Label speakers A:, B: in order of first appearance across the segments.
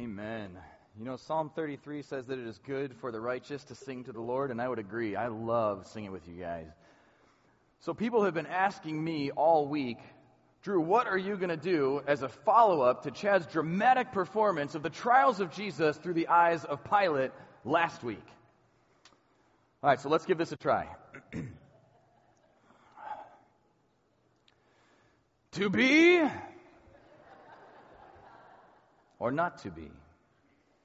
A: Amen. You know, Psalm 33 says that it is good for the righteous to sing to the Lord, and I would agree. I love singing with you guys. So, people have been asking me all week, Drew, what are you going to do as a follow up to Chad's dramatic performance of the trials of Jesus through the eyes of Pilate last week? All right, so let's give this a try. to be or not to be?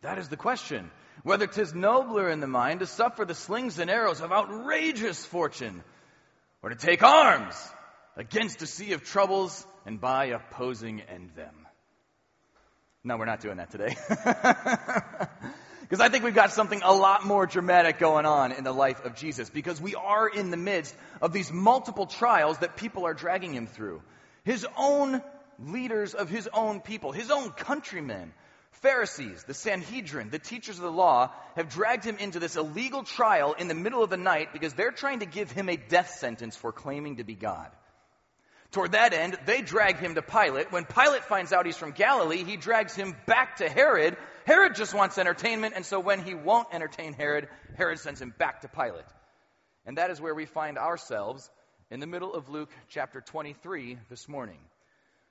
A: That is the question. Whether 'tis nobler in the mind to suffer the slings and arrows of outrageous fortune, or to take arms against a sea of troubles and by opposing end them. No, we're not doing that today. Because I think we've got something a lot more dramatic going on in the life of Jesus. Because we are in the midst of these multiple trials that people are dragging him through. His own leaders of his own people, his own countrymen, Pharisees, the Sanhedrin, the teachers of the law, have dragged him into this illegal trial in the middle of the night because they're trying to give him a death sentence for claiming to be God. Toward that end, they drag him to Pilate. When Pilate finds out he's from Galilee, he drags him back to Herod. Herod just wants entertainment, and so when he won't entertain Herod, Herod sends him back to Pilate. And that is where we find ourselves in the middle of Luke chapter 23 this morning.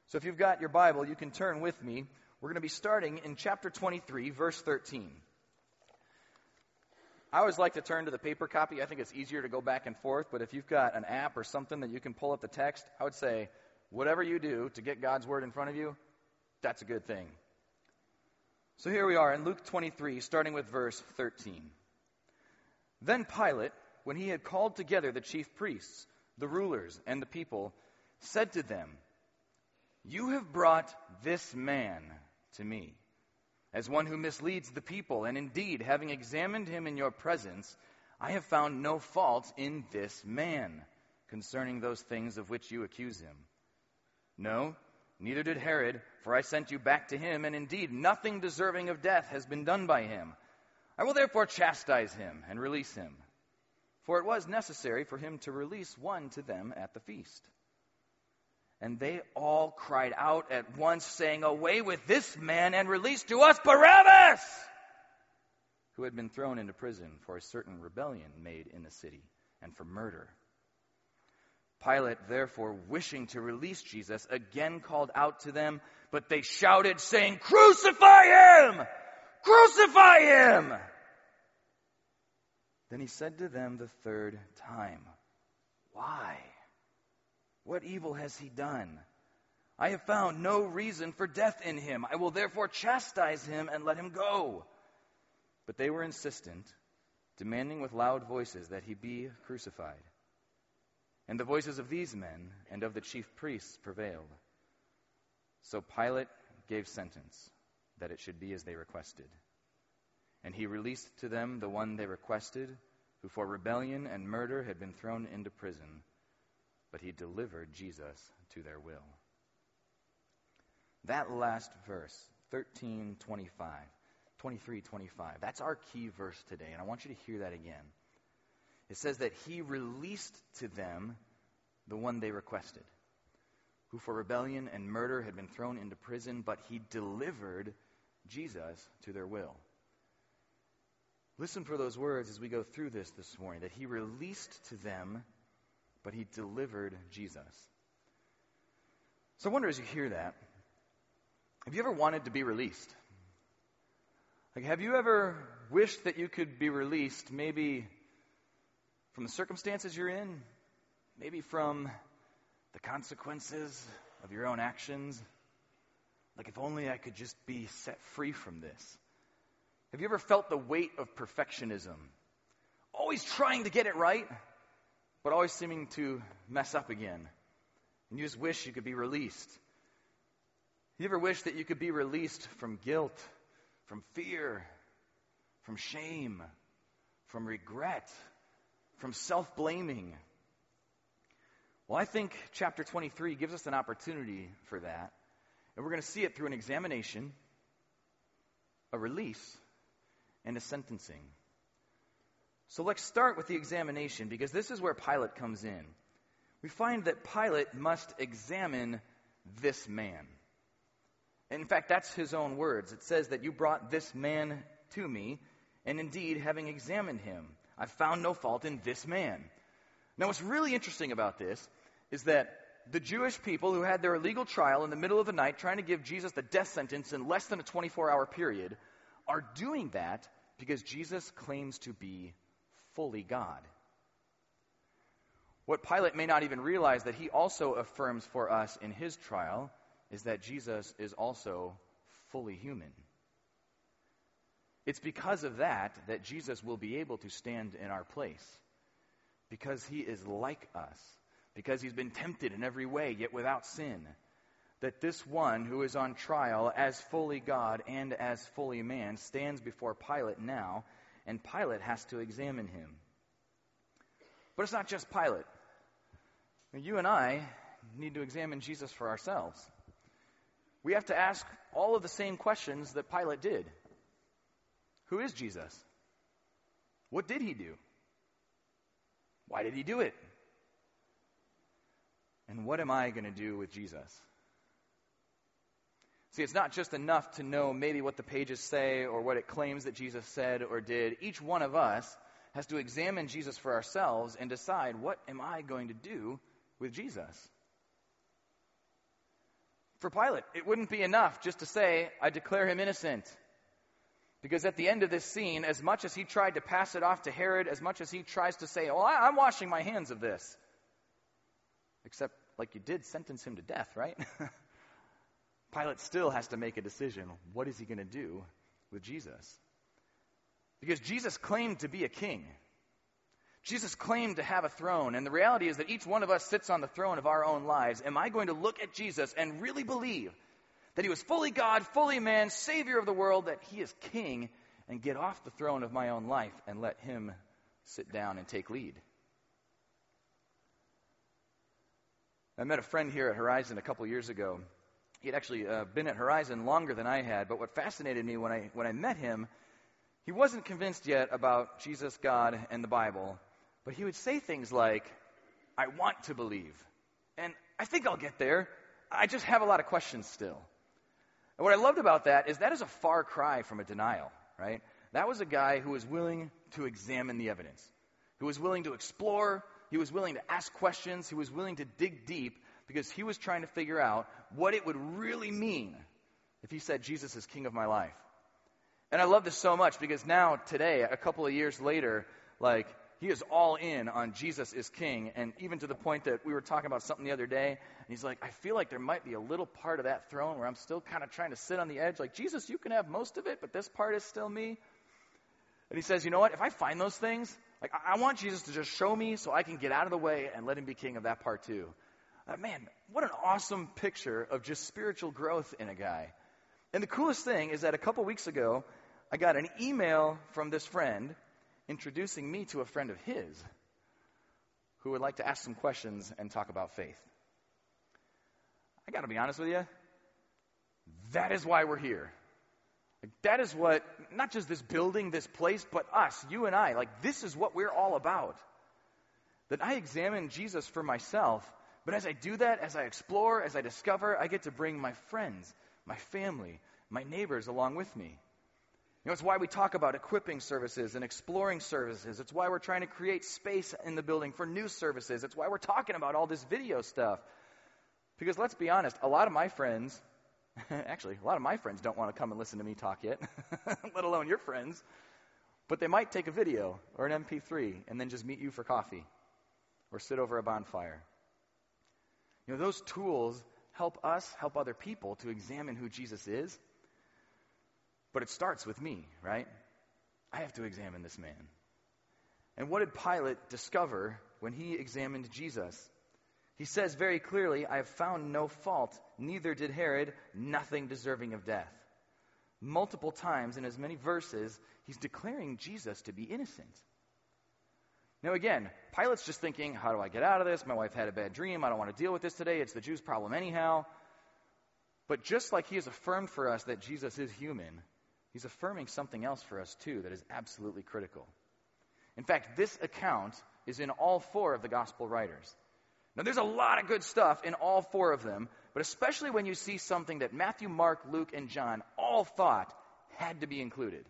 A: So if you've got your Bible, you can turn with me. We're going to be starting in chapter 23, verse 13. I always like to turn to the paper copy. I think it's easier to go back and forth, but if you've got an app or something that you can pull up the text, I would say whatever you do to get God's word in front of you, that's a good thing. So here we are in Luke 23, starting with verse 13. Then Pilate, when he had called together the chief priests, the rulers, and the people, said to them, you have brought this man to me as one who misleads the people, and indeed, having examined him in your presence, I have found no fault in this man concerning those things of which you accuse him. No, neither did Herod, for I sent you back to him, and indeed, nothing deserving of death has been done by him. I will therefore chastise him and release him. For it was necessary for him to release one to them at the feast. And they all cried out at once, saying, Away with this man and release to us Barabbas! Who had been thrown into prison for a certain rebellion made in the city and for murder. Pilate, therefore, wishing to release Jesus, again called out to them, but they shouted, saying, Crucify him! Crucify him! Then he said to them the third time, Why? What evil has he done? I have found no reason for death in him. I will therefore chastise him and let him go. But they were insistent, demanding with loud voices that he be crucified. And the voices of these men and of the chief priests prevailed. So Pilate gave sentence that it should be as they requested. And he released to them the one they requested, who for rebellion and murder had been thrown into prison but he delivered Jesus to their will. That last verse, 1325, 2325, that's our key verse today, and I want you to hear that again. It says that he released to them the one they requested, who for rebellion and murder had been thrown into prison, but he delivered Jesus to their will. Listen for those words as we go through this this morning that he released to them but he delivered Jesus. So I wonder as you hear that, have you ever wanted to be released? Like, have you ever wished that you could be released, maybe from the circumstances you're in, maybe from the consequences of your own actions? Like, if only I could just be set free from this. Have you ever felt the weight of perfectionism? Always trying to get it right? But always seeming to mess up again. And you just wish you could be released. You ever wish that you could be released from guilt, from fear, from shame, from regret, from self blaming? Well, I think chapter 23 gives us an opportunity for that. And we're going to see it through an examination, a release, and a sentencing. So let's start with the examination because this is where Pilate comes in. We find that Pilate must examine this man. In fact, that's his own words. It says that you brought this man to me, and indeed, having examined him, I found no fault in this man. Now, what's really interesting about this is that the Jewish people who had their illegal trial in the middle of the night trying to give Jesus the death sentence in less than a 24 hour period are doing that because Jesus claims to be fully God. What Pilate may not even realize that he also affirms for us in his trial is that Jesus is also fully human. It's because of that that Jesus will be able to stand in our place. Because he is like us because he's been tempted in every way, yet without sin. That this one who is on trial as fully God and as fully man stands before Pilate now, and Pilate has to examine him. But it's not just Pilate. You and I need to examine Jesus for ourselves. We have to ask all of the same questions that Pilate did Who is Jesus? What did he do? Why did he do it? And what am I going to do with Jesus? See, it's not just enough to know maybe what the pages say or what it claims that Jesus said or did. Each one of us has to examine Jesus for ourselves and decide what am I going to do with Jesus? For Pilate, it wouldn't be enough just to say, I declare him innocent. Because at the end of this scene, as much as he tried to pass it off to Herod, as much as he tries to say, Well, I'm washing my hands of this, Except, like you did, sentence him to death, right? Pilate still has to make a decision. What is he going to do with Jesus? Because Jesus claimed to be a king. Jesus claimed to have a throne, and the reality is that each one of us sits on the throne of our own lives. Am I going to look at Jesus and really believe that he was fully God, fully man, Savior of the world, that he is king, and get off the throne of my own life and let him sit down and take lead? I met a friend here at Horizon a couple years ago. He had actually uh, been at Horizon longer than I had, but what fascinated me when I, when I met him, he wasn't convinced yet about Jesus, God, and the Bible, but he would say things like, I want to believe. And I think I'll get there. I just have a lot of questions still. And what I loved about that is that is a far cry from a denial, right? That was a guy who was willing to examine the evidence, who was willing to explore, he was willing to ask questions. He was willing to dig deep because he was trying to figure out what it would really mean if he said, Jesus is king of my life. And I love this so much because now, today, a couple of years later, like, he is all in on Jesus is king. And even to the point that we were talking about something the other day, and he's like, I feel like there might be a little part of that throne where I'm still kind of trying to sit on the edge. Like, Jesus, you can have most of it, but this part is still me. And he says, you know what? If I find those things, like, I want Jesus to just show me so I can get out of the way and let him be king of that part too. Uh, man, what an awesome picture of just spiritual growth in a guy. And the coolest thing is that a couple weeks ago, I got an email from this friend introducing me to a friend of his who would like to ask some questions and talk about faith. I got to be honest with you. That is why we're here. Like, that is what, not just this building, this place, but us, you and I, like, this is what we're all about. That I examine Jesus for myself, but as I do that, as I explore, as I discover, I get to bring my friends, my family, my neighbors along with me. You know, it's why we talk about equipping services and exploring services. It's why we're trying to create space in the building for new services. It's why we're talking about all this video stuff. Because let's be honest, a lot of my friends Actually, a lot of my friends don't want to come and listen to me talk yet, let alone your friends. But they might take a video or an MP3 and then just meet you for coffee or sit over a bonfire. You know, those tools help us help other people to examine who Jesus is. But it starts with me, right? I have to examine this man. And what did Pilate discover when he examined Jesus? He says very clearly, I have found no fault, neither did Herod, nothing deserving of death. Multiple times in as many verses, he's declaring Jesus to be innocent. Now, again, Pilate's just thinking, how do I get out of this? My wife had a bad dream. I don't want to deal with this today. It's the Jews' problem, anyhow. But just like he has affirmed for us that Jesus is human, he's affirming something else for us, too, that is absolutely critical. In fact, this account is in all four of the gospel writers. Now, there's a lot of good stuff in all four of them, but especially when you see something that Matthew, Mark, Luke, and John all thought had to be included.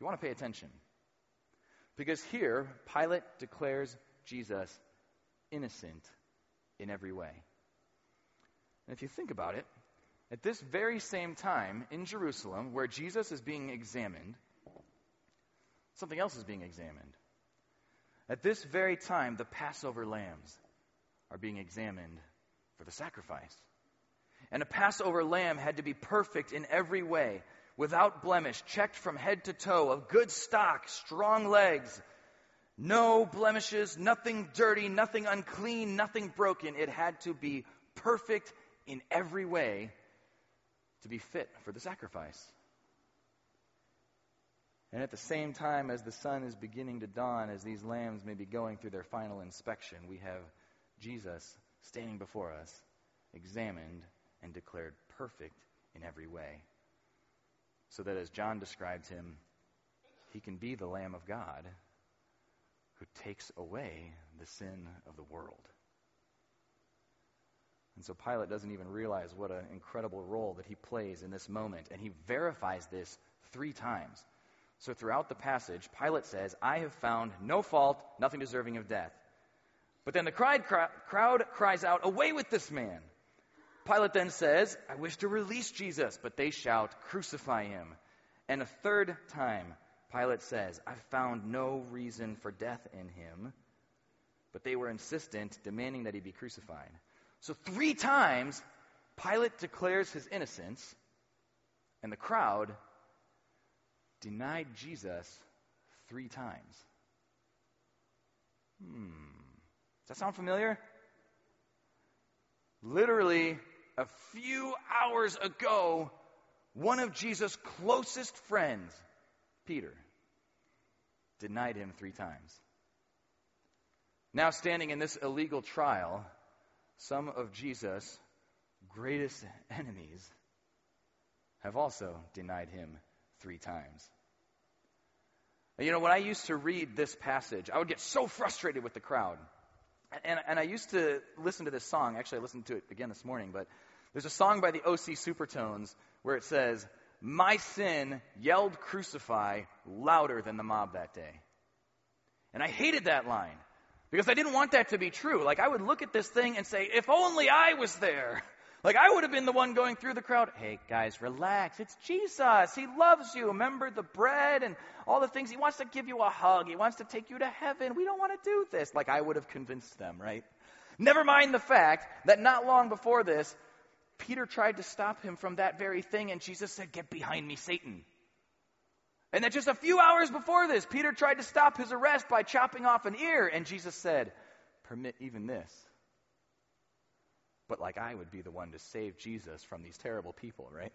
A: You want to pay attention. Because here, Pilate declares Jesus innocent in every way. And if you think about it, at this very same time in Jerusalem, where Jesus is being examined, something else is being examined. At this very time, the Passover lambs are being examined for the sacrifice. And a Passover lamb had to be perfect in every way, without blemish, checked from head to toe, of good stock, strong legs, no blemishes, nothing dirty, nothing unclean, nothing broken. It had to be perfect in every way to be fit for the sacrifice. And at the same time as the sun is beginning to dawn, as these lambs may be going through their final inspection, we have Jesus standing before us, examined and declared perfect in every way. So that as John describes him, he can be the Lamb of God who takes away the sin of the world. And so Pilate doesn't even realize what an incredible role that he plays in this moment. And he verifies this three times. So throughout the passage, Pilate says, I have found no fault, nothing deserving of death. But then the crowd, cries out, Away with this man! Pilate then says, I wish to release Jesus, but they shout, Crucify him. And a third time, Pilate says, I found no reason for death in him. But they were insistent, demanding that he be crucified. So, three times, Pilate declares his innocence, and the crowd denied Jesus three times. Hmm. Does that sound familiar? Literally, a few hours ago, one of Jesus' closest friends, Peter, denied him three times. Now, standing in this illegal trial, some of Jesus' greatest enemies have also denied him three times. You know, when I used to read this passage, I would get so frustrated with the crowd. And, and I used to listen to this song. Actually, I listened to it again this morning, but there's a song by the OC Supertones where it says, My sin yelled crucify louder than the mob that day. And I hated that line because I didn't want that to be true. Like, I would look at this thing and say, if only I was there. Like, I would have been the one going through the crowd. Hey, guys, relax. It's Jesus. He loves you. Remember the bread and all the things. He wants to give you a hug. He wants to take you to heaven. We don't want to do this. Like, I would have convinced them, right? Never mind the fact that not long before this, Peter tried to stop him from that very thing, and Jesus said, Get behind me, Satan. And that just a few hours before this, Peter tried to stop his arrest by chopping off an ear, and Jesus said, Permit even this. But like I would be the one to save Jesus from these terrible people, right?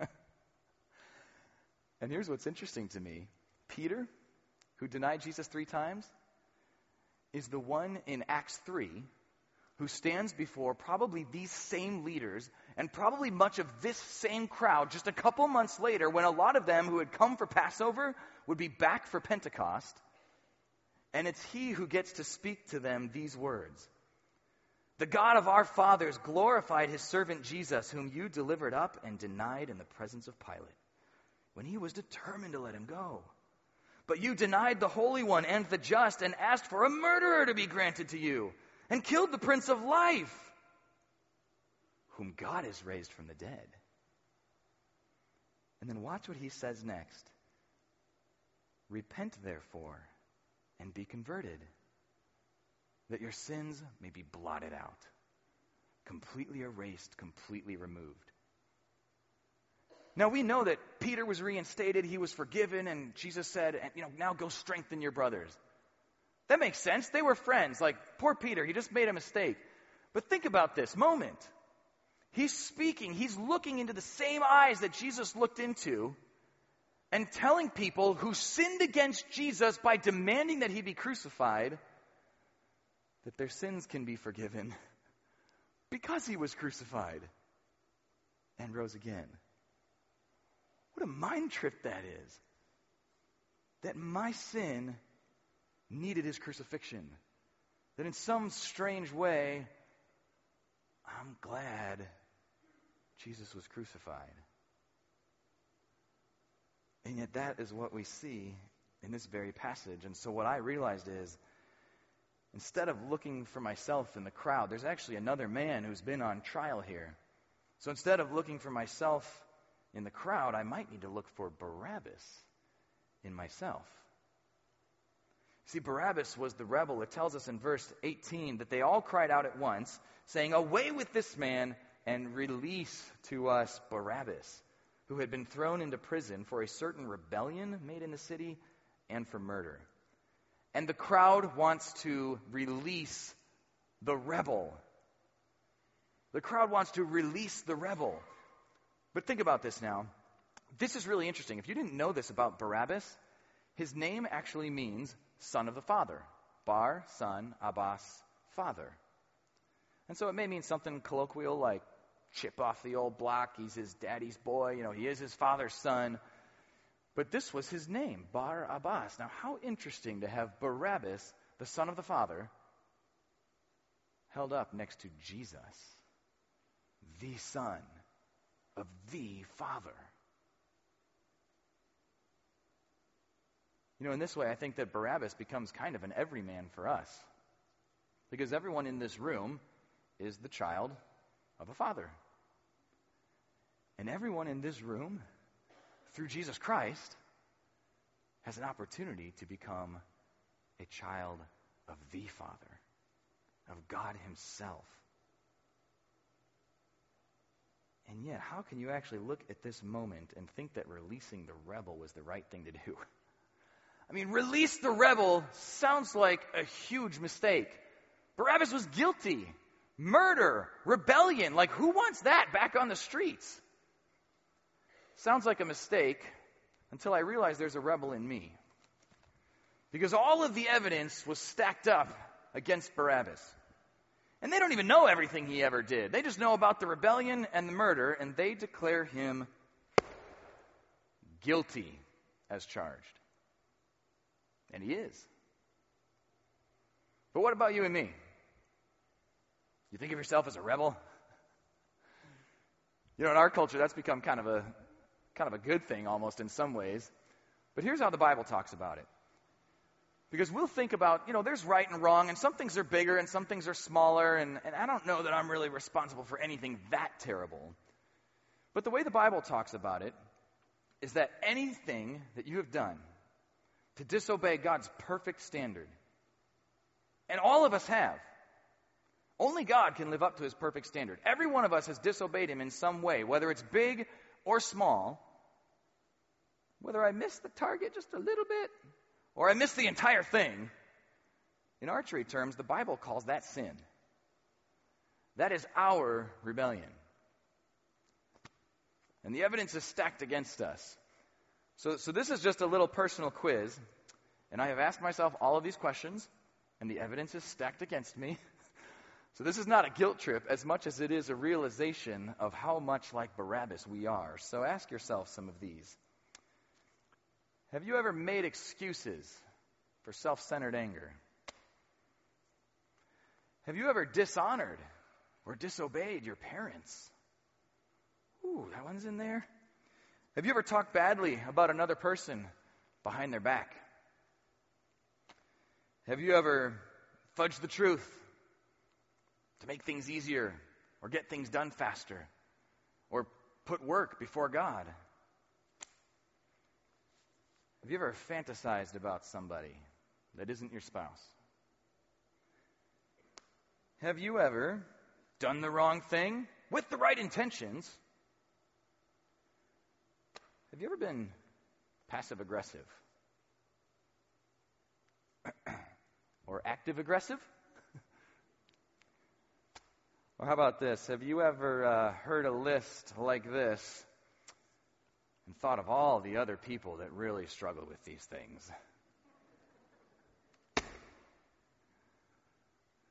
A: and here's what's interesting to me Peter, who denied Jesus three times, is the one in Acts 3 who stands before probably these same leaders and probably much of this same crowd just a couple months later when a lot of them who had come for Passover would be back for Pentecost. And it's he who gets to speak to them these words The God of our fathers glorified his servant Jesus, whom you delivered up and denied in the presence of Pilate, when he was determined to let him go. But you denied the Holy One and the just and asked for a murderer to be granted to you and killed the Prince of Life, whom God has raised from the dead. And then watch what he says next. Repent, therefore, and be converted, that your sins may be blotted out, completely erased, completely removed. Now we know that Peter was reinstated, he was forgiven, and Jesus said, and, you know, now go strengthen your brothers. That makes sense. They were friends. Like, poor Peter, he just made a mistake. But think about this moment. He's speaking, he's looking into the same eyes that Jesus looked into and telling people who sinned against Jesus by demanding that he be crucified that their sins can be forgiven because he was crucified and rose again. What a mind trip that is. That my sin needed his crucifixion. That in some strange way, I'm glad Jesus was crucified. And yet, that is what we see in this very passage. And so, what I realized is instead of looking for myself in the crowd, there's actually another man who's been on trial here. So, instead of looking for myself in the crowd, I might need to look for Barabbas in myself. See, Barabbas was the rebel. It tells us in verse 18 that they all cried out at once, saying, Away with this man and release to us Barabbas, who had been thrown into prison for a certain rebellion made in the city and for murder. And the crowd wants to release the rebel. The crowd wants to release the rebel. But think about this now. This is really interesting. If you didn't know this about Barabbas, his name actually means son of the father. Bar, son, Abbas, father. And so it may mean something colloquial like chip off the old block, he's his daddy's boy, you know, he is his father's son. But this was his name, Bar Abbas. Now, how interesting to have Barabbas, the son of the father, held up next to Jesus, the son of the father. You know, in this way, I think that Barabbas becomes kind of an everyman for us. Because everyone in this room is the child of a father. And everyone in this room, through Jesus Christ, has an opportunity to become a child of the Father, of God Himself. And yet, how can you actually look at this moment and think that releasing the rebel was the right thing to do? I mean, release the rebel sounds like a huge mistake. Barabbas was guilty. Murder, rebellion. Like, who wants that back on the streets? Sounds like a mistake until I realized there's a rebel in me. Because all of the evidence was stacked up against Barabbas. And they don't even know everything he ever did. They just know about the rebellion and the murder, and they declare him guilty as charged. And he is. But what about you and me? You think of yourself as a rebel? You know, in our culture, that's become kind of a kind of a good thing almost in some ways. But here's how the Bible talks about it. Because we'll think about, you know, there's right and wrong, and some things are bigger and some things are smaller, and, and I don't know that I'm really responsible for anything that terrible. But the way the Bible talks about it is that anything that you have done to disobey God's perfect standard. And all of us have. Only God can live up to his perfect standard. Every one of us has disobeyed him in some way, whether it's big or small. Whether I miss the target just a little bit or I miss the entire thing. In archery terms, the Bible calls that sin. That is our rebellion. And the evidence is stacked against us. So, so this is just a little personal quiz, and I have asked myself all of these questions, and the evidence is stacked against me. so this is not a guilt trip as much as it is a realization of how much like Barabbas we are. So ask yourself some of these. Have you ever made excuses for self centered anger? Have you ever dishonored or disobeyed your parents? Ooh, that one's in there. Have you ever talked badly about another person behind their back? Have you ever fudged the truth to make things easier or get things done faster or put work before God? Have you ever fantasized about somebody that isn't your spouse? Have you ever done the wrong thing with the right intentions have you ever been passive aggressive? or active aggressive? or how about this? Have you ever uh, heard a list like this and thought of all the other people that really struggle with these things?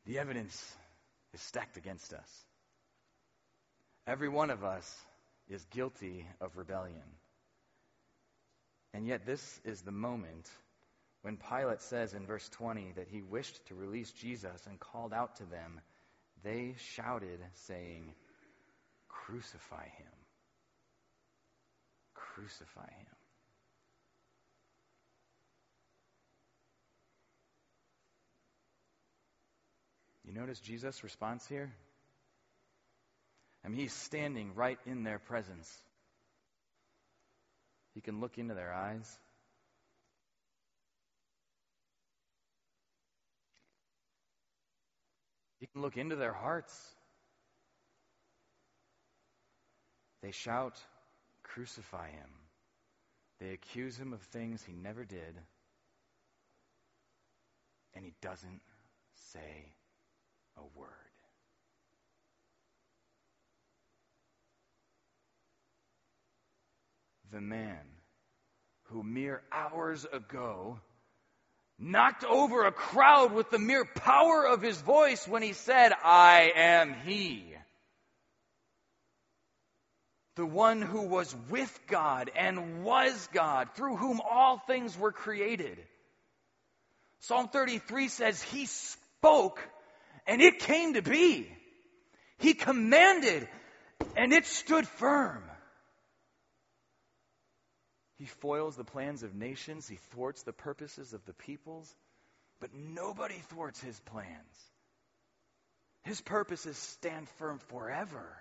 A: The evidence is stacked against us. Every one of us is guilty of rebellion. And yet, this is the moment when Pilate says in verse 20 that he wished to release Jesus and called out to them, they shouted, saying, Crucify him! Crucify him! You notice Jesus' response here? I mean, he's standing right in their presence. He can look into their eyes. He can look into their hearts. They shout, Crucify him. They accuse him of things he never did. And he doesn't say a word. The man who mere hours ago knocked over a crowd with the mere power of his voice when he said, I am he. The one who was with God and was God, through whom all things were created. Psalm 33 says, He spoke and it came to be. He commanded and it stood firm. He foils the plans of nations, he thwarts the purposes of the peoples, but nobody thwarts his plans. His purposes stand firm forever.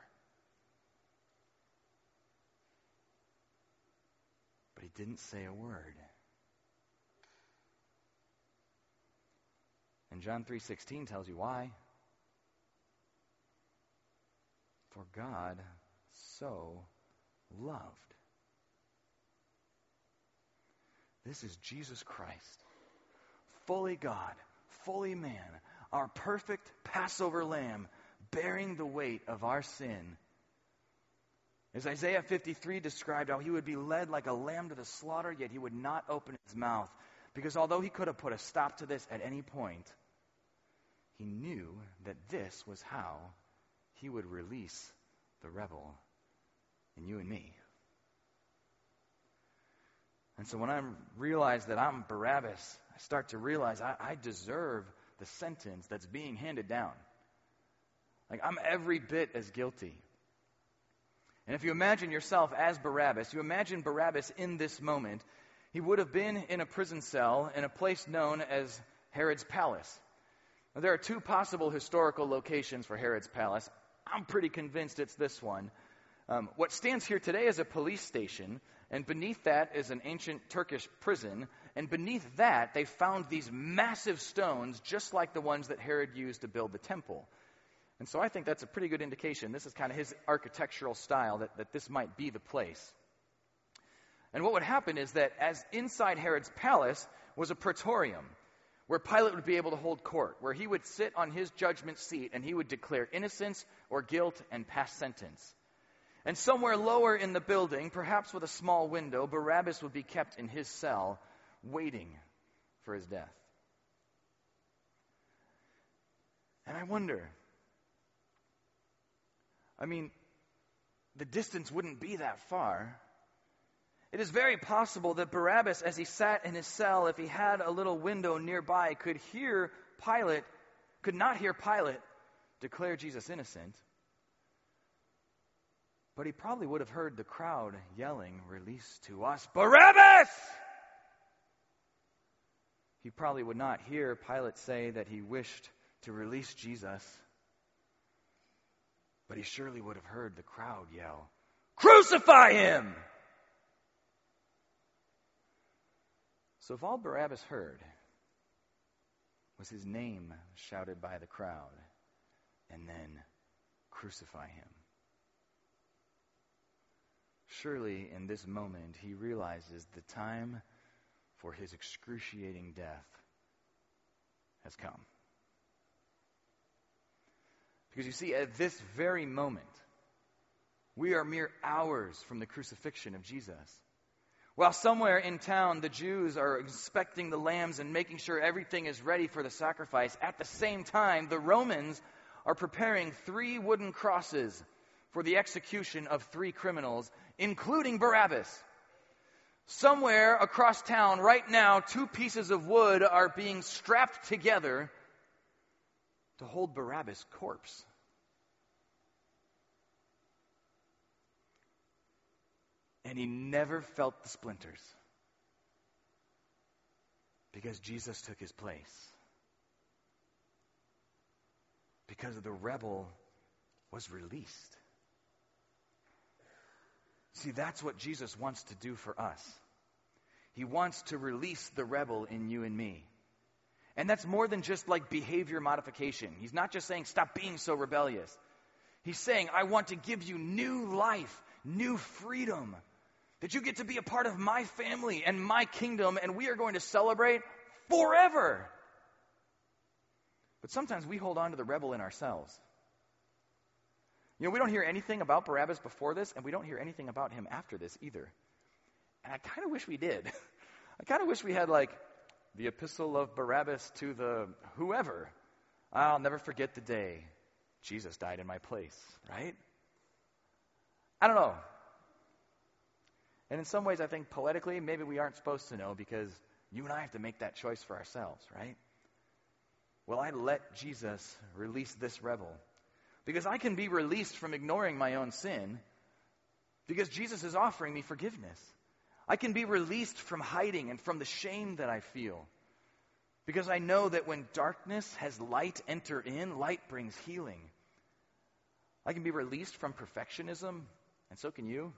A: He didn't say a word. And John 3:16 tells you why. For God so loved This is Jesus Christ, fully God, fully man, our perfect Passover lamb, bearing the weight of our sin. As Isaiah 53 described how he would be led like a lamb to the slaughter, yet he would not open his mouth. Because although he could have put a stop to this at any point, he knew that this was how he would release the rebel in you and me. And so when I realize that I'm Barabbas, I start to realize I, I deserve the sentence that's being handed down. Like, I'm every bit as guilty. And if you imagine yourself as Barabbas, you imagine Barabbas in this moment, he would have been in a prison cell in a place known as Herod's Palace. Now, there are two possible historical locations for Herod's Palace. I'm pretty convinced it's this one. Um, what stands here today is a police station, and beneath that is an ancient Turkish prison. And beneath that, they found these massive stones, just like the ones that Herod used to build the temple. And so I think that's a pretty good indication. This is kind of his architectural style, that, that this might be the place. And what would happen is that as inside Herod's palace was a praetorium, where Pilate would be able to hold court, where he would sit on his judgment seat and he would declare innocence or guilt and pass sentence. And somewhere lower in the building, perhaps with a small window, Barabbas would be kept in his cell, waiting for his death. And I wonder, I mean, the distance wouldn't be that far. It is very possible that Barabbas, as he sat in his cell, if he had a little window nearby, could hear Pilate, could not hear Pilate declare Jesus innocent. But he probably would have heard the crowd yelling, Release to us Barabbas! He probably would not hear Pilate say that he wished to release Jesus. But he surely would have heard the crowd yell, Crucify him! So if all Barabbas heard was his name shouted by the crowd, and then crucify him, Surely in this moment he realizes the time for his excruciating death has come. Because you see, at this very moment, we are mere hours from the crucifixion of Jesus. While somewhere in town the Jews are inspecting the lambs and making sure everything is ready for the sacrifice, at the same time, the Romans are preparing three wooden crosses for the execution of three criminals, including Barabbas. Somewhere across town, right now, two pieces of wood are being strapped together to hold Barabbas' corpse. And he never felt the splinters because Jesus took his place. Because the rebel was released. See, that's what Jesus wants to do for us. He wants to release the rebel in you and me. And that's more than just like behavior modification. He's not just saying, stop being so rebellious. He's saying, I want to give you new life, new freedom, that you get to be a part of my family and my kingdom, and we are going to celebrate forever. But sometimes we hold on to the rebel in ourselves. You know, we don't hear anything about Barabbas before this, and we don't hear anything about him after this either. And I kind of wish we did. I kind of wish we had, like, the epistle of Barabbas to the whoever. I'll never forget the day Jesus died in my place, right? I don't know. And in some ways, I think poetically, maybe we aren't supposed to know because you and I have to make that choice for ourselves, right? Well, I let Jesus release this rebel because I can be released from ignoring my own sin because Jesus is offering me forgiveness. I can be released from hiding and from the shame that I feel because I know that when darkness has light enter in, light brings healing. I can be released from perfectionism, and so can you,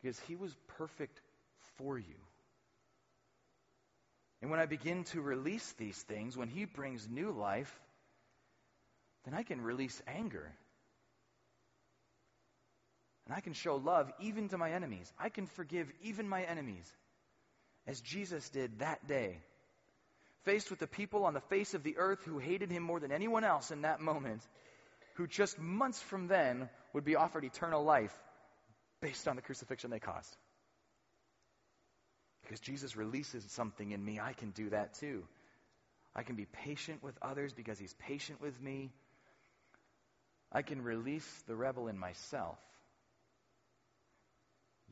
A: because He was perfect for you. And when I begin to release these things, when He brings new life, then I can release anger. And I can show love even to my enemies. I can forgive even my enemies, as Jesus did that day. Faced with the people on the face of the earth who hated him more than anyone else in that moment, who just months from then would be offered eternal life based on the crucifixion they caused. Because Jesus releases something in me, I can do that too. I can be patient with others because he's patient with me. I can release the rebel in myself.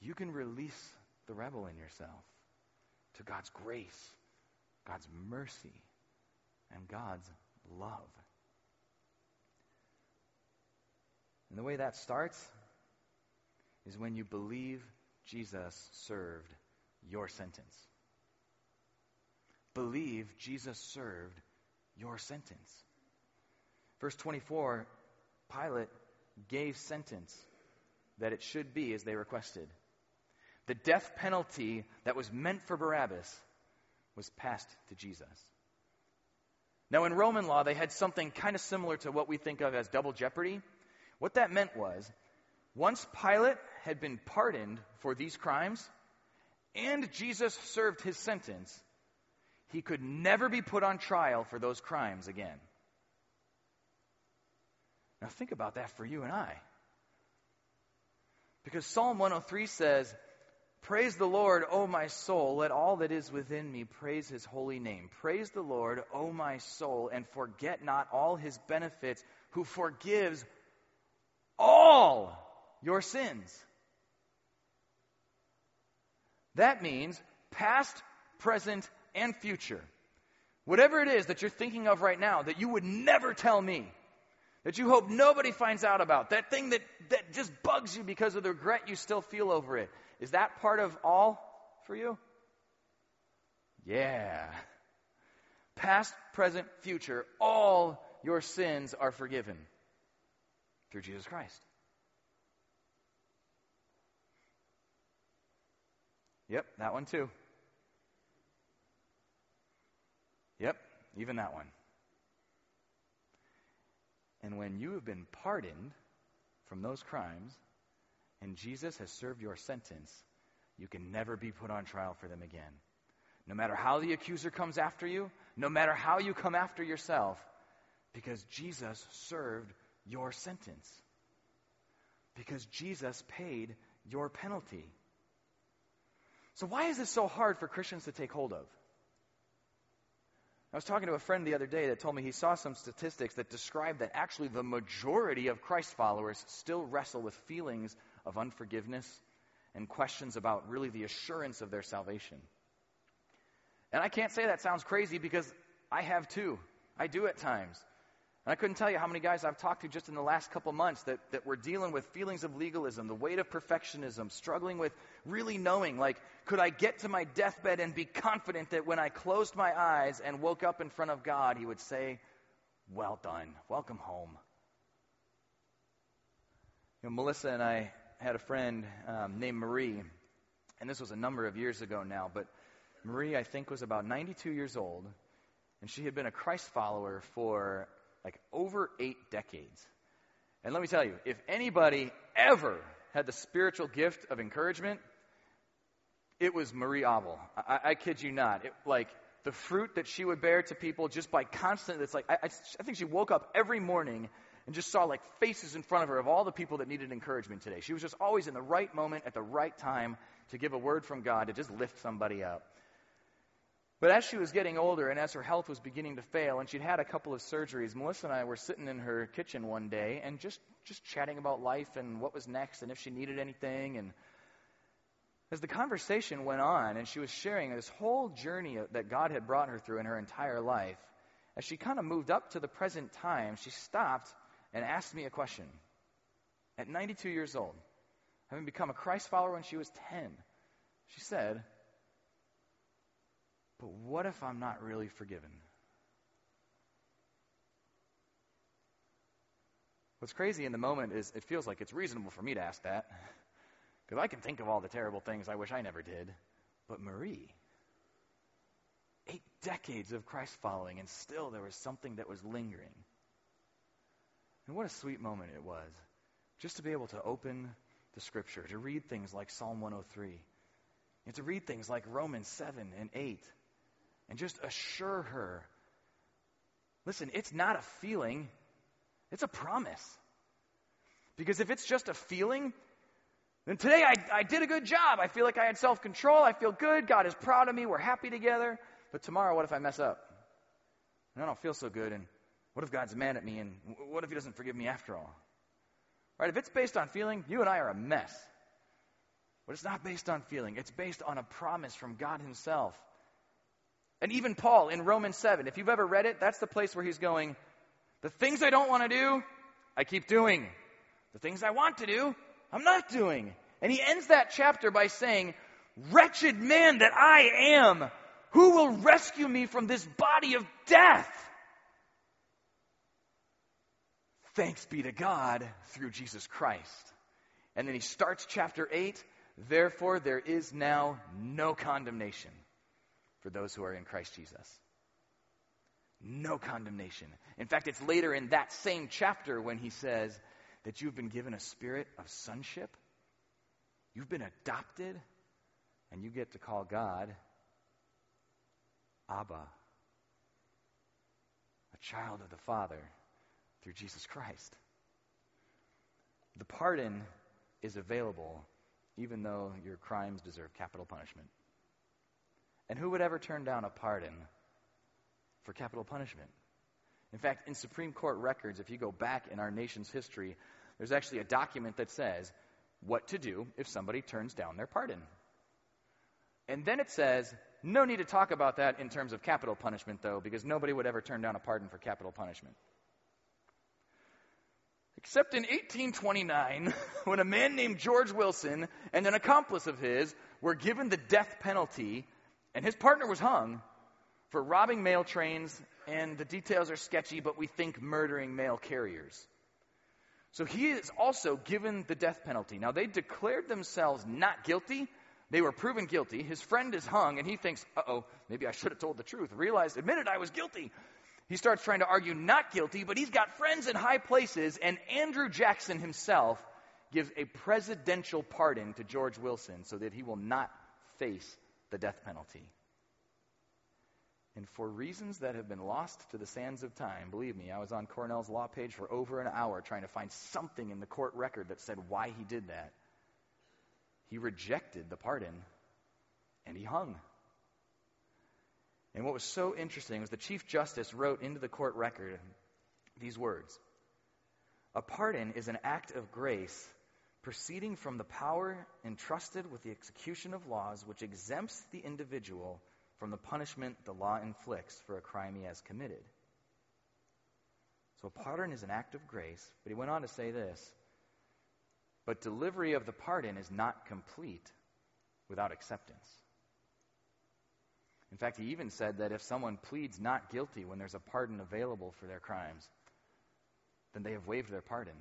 A: You can release the rebel in yourself to God's grace, God's mercy, and God's love. And the way that starts is when you believe Jesus served your sentence. Believe Jesus served your sentence. Verse 24 Pilate gave sentence that it should be as they requested. The death penalty that was meant for Barabbas was passed to Jesus. Now, in Roman law, they had something kind of similar to what we think of as double jeopardy. What that meant was, once Pilate had been pardoned for these crimes, and Jesus served his sentence, he could never be put on trial for those crimes again. Now, think about that for you and I. Because Psalm 103 says, Praise the Lord, O my soul. Let all that is within me praise his holy name. Praise the Lord, O my soul, and forget not all his benefits, who forgives all your sins. That means past, present, and future. Whatever it is that you're thinking of right now that you would never tell me, that you hope nobody finds out about, that thing that, that just bugs you because of the regret you still feel over it, is that part of all for you? Yeah. Past, present, future, all your sins are forgiven through Jesus Christ. Yep, that one too. Yep, even that one. And when you have been pardoned from those crimes, and Jesus has served your sentence, you can never be put on trial for them again. No matter how the accuser comes after you, no matter how you come after yourself, because Jesus served your sentence. Because Jesus paid your penalty. So, why is this so hard for Christians to take hold of? I was talking to a friend the other day that told me he saw some statistics that describe that actually the majority of Christ followers still wrestle with feelings of unforgiveness and questions about really the assurance of their salvation. And I can't say that sounds crazy because I have too. I do at times. And I couldn't tell you how many guys I've talked to just in the last couple months that, that were dealing with feelings of legalism, the weight of perfectionism, struggling with really knowing, like, could I get to my deathbed and be confident that when I closed my eyes and woke up in front of God, He would say, Well done, welcome home. You know, Melissa and I had a friend um, named Marie, and this was a number of years ago now, but Marie, I think, was about 92 years old, and she had been a Christ follower for like over eight decades. And let me tell you, if anybody ever had the spiritual gift of encouragement, it was Marie Avel. I, I kid you not. It, like the fruit that she would bear to people just by constant. It's like I, I, I think she woke up every morning and just saw like faces in front of her of all the people that needed encouragement today. She was just always in the right moment at the right time to give a word from God to just lift somebody up. But as she was getting older and as her health was beginning to fail and she'd had a couple of surgeries, Melissa and I were sitting in her kitchen one day and just, just chatting about life and what was next and if she needed anything. And as the conversation went on and she was sharing this whole journey that God had brought her through in her entire life, as she kind of moved up to the present time, she stopped and asked me a question. At 92 years old, having become a Christ follower when she was 10, she said, but what if I'm not really forgiven? What's crazy in the moment is it feels like it's reasonable for me to ask that. Because I can think of all the terrible things I wish I never did. But Marie, eight decades of Christ following, and still there was something that was lingering. And what a sweet moment it was just to be able to open the scripture, to read things like Psalm 103, and to read things like Romans 7 and 8 and just assure her listen, it's not a feeling, it's a promise. Because if it's just a feeling, then today I, I did a good job. I feel like I had self control. I feel good. God is proud of me. We're happy together. But tomorrow, what if I mess up? And I don't feel so good. And what if God's mad at me? And what if He doesn't forgive me after all? Right? If it's based on feeling, you and I are a mess. But it's not based on feeling, it's based on a promise from God Himself. And even Paul in Romans 7, if you've ever read it, that's the place where he's going, The things I don't want to do, I keep doing. The things I want to do, I'm not doing. And he ends that chapter by saying, Wretched man that I am, who will rescue me from this body of death? Thanks be to God through Jesus Christ. And then he starts chapter 8. Therefore, there is now no condemnation for those who are in Christ Jesus. No condemnation. In fact, it's later in that same chapter when he says that you've been given a spirit of sonship. You've been adopted, and you get to call God Abba, a child of the Father through Jesus Christ. The pardon is available even though your crimes deserve capital punishment. And who would ever turn down a pardon for capital punishment? In fact, in Supreme Court records, if you go back in our nation's history, there's actually a document that says what to do if somebody turns down their pardon. And then it says, no need to talk about that in terms of capital punishment, though, because nobody would ever turn down a pardon for capital punishment. Except in 1829, when a man named George Wilson and an accomplice of his were given the death penalty and his partner was hung for robbing mail trains, and the details are sketchy, but we think murdering mail carriers. So he is also given the death penalty. Now, they declared themselves not guilty. They were proven guilty. His friend is hung, and he thinks, uh oh, maybe I should have told the truth. Realized, admitted I was guilty. He starts trying to argue not guilty, but he's got friends in high places, and Andrew Jackson himself gives a presidential pardon to George Wilson so that he will not face the death penalty. And for reasons that have been lost to the sands of time, believe me, I was on Cornell's law page for over an hour trying to find something in the court record that said why he did that. He rejected the pardon and he hung. And what was so interesting was the Chief Justice wrote into the court record these words A pardon is an act of grace proceeding from the power entrusted with the execution of laws which exempts the individual from the punishment the law inflicts for a crime he has committed. So a pardon is an act of grace, but he went on to say this. But delivery of the pardon is not complete without acceptance. In fact, he even said that if someone pleads not guilty when there's a pardon available for their crimes, then they have waived their pardon.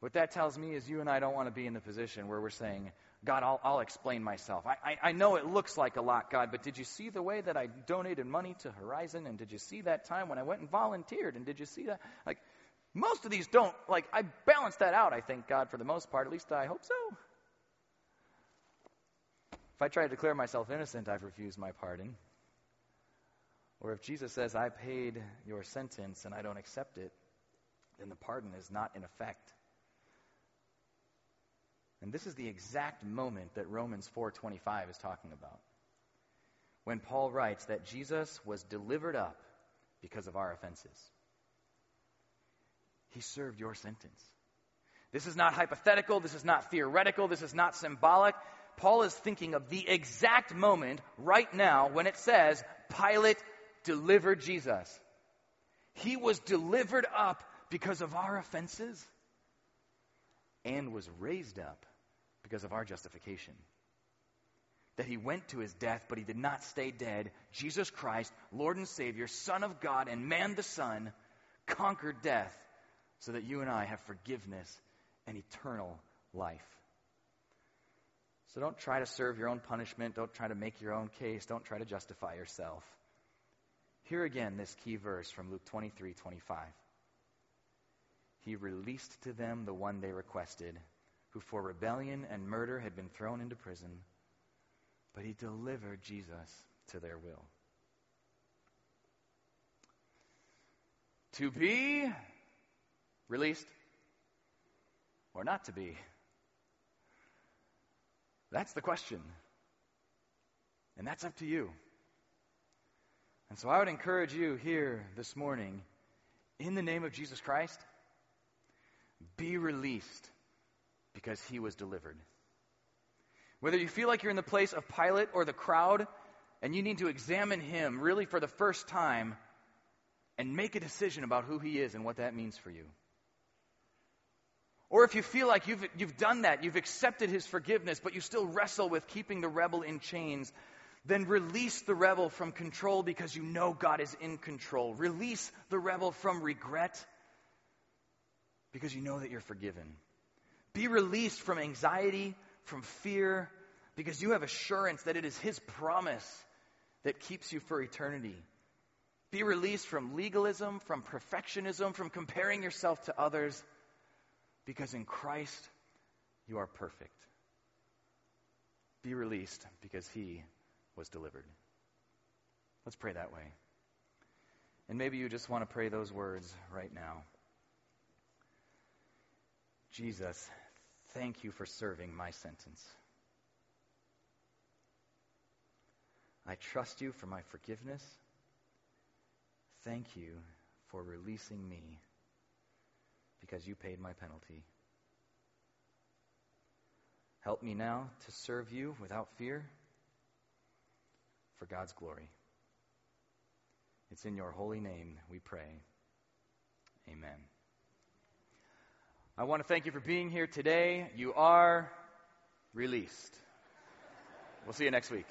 A: What that tells me is you and I don't want to be in the position where we're saying, God, I'll, I'll explain myself. I, I, I know it looks like a lot, God, but did you see the way that I donated money to Horizon? And did you see that time when I went and volunteered? And did you see that? Like, most of these don't, like, I balanced that out, I think, God, for the most part. At least I hope so. If I try to declare myself innocent, I've refused my pardon. Or if Jesus says, I paid your sentence and I don't accept it, then the pardon is not in effect. And this is the exact moment that Romans 4:25 is talking about. When Paul writes that Jesus was delivered up because of our offenses. He served your sentence. This is not hypothetical, this is not theoretical, this is not symbolic. Paul is thinking of the exact moment right now when it says Pilate delivered Jesus. He was delivered up because of our offenses and was raised up because of our justification. That he went to his death, but he did not stay dead. Jesus Christ, Lord and Savior, Son of God, and man the Son, conquered death so that you and I have forgiveness and eternal life. So don't try to serve your own punishment. Don't try to make your own case. Don't try to justify yourself. Here again, this key verse from Luke 23 25. He released to them the one they requested, who for rebellion and murder had been thrown into prison, but he delivered Jesus to their will. To be released or not to be? That's the question. And that's up to you. And so I would encourage you here this morning, in the name of Jesus Christ, be released because he was delivered. Whether you feel like you're in the place of Pilate or the crowd, and you need to examine him really for the first time and make a decision about who he is and what that means for you. Or if you feel like you've, you've done that, you've accepted his forgiveness, but you still wrestle with keeping the rebel in chains, then release the rebel from control because you know God is in control. Release the rebel from regret because you know that you're forgiven. Be released from anxiety, from fear, because you have assurance that it is his promise that keeps you for eternity. Be released from legalism, from perfectionism, from comparing yourself to others because in Christ you are perfect. Be released because he was delivered. Let's pray that way. And maybe you just want to pray those words right now. Jesus, thank you for serving my sentence. I trust you for my forgiveness. Thank you for releasing me because you paid my penalty. Help me now to serve you without fear for God's glory. It's in your holy name we pray. Amen. I want to thank you for being here today. You are released. We'll see you next week.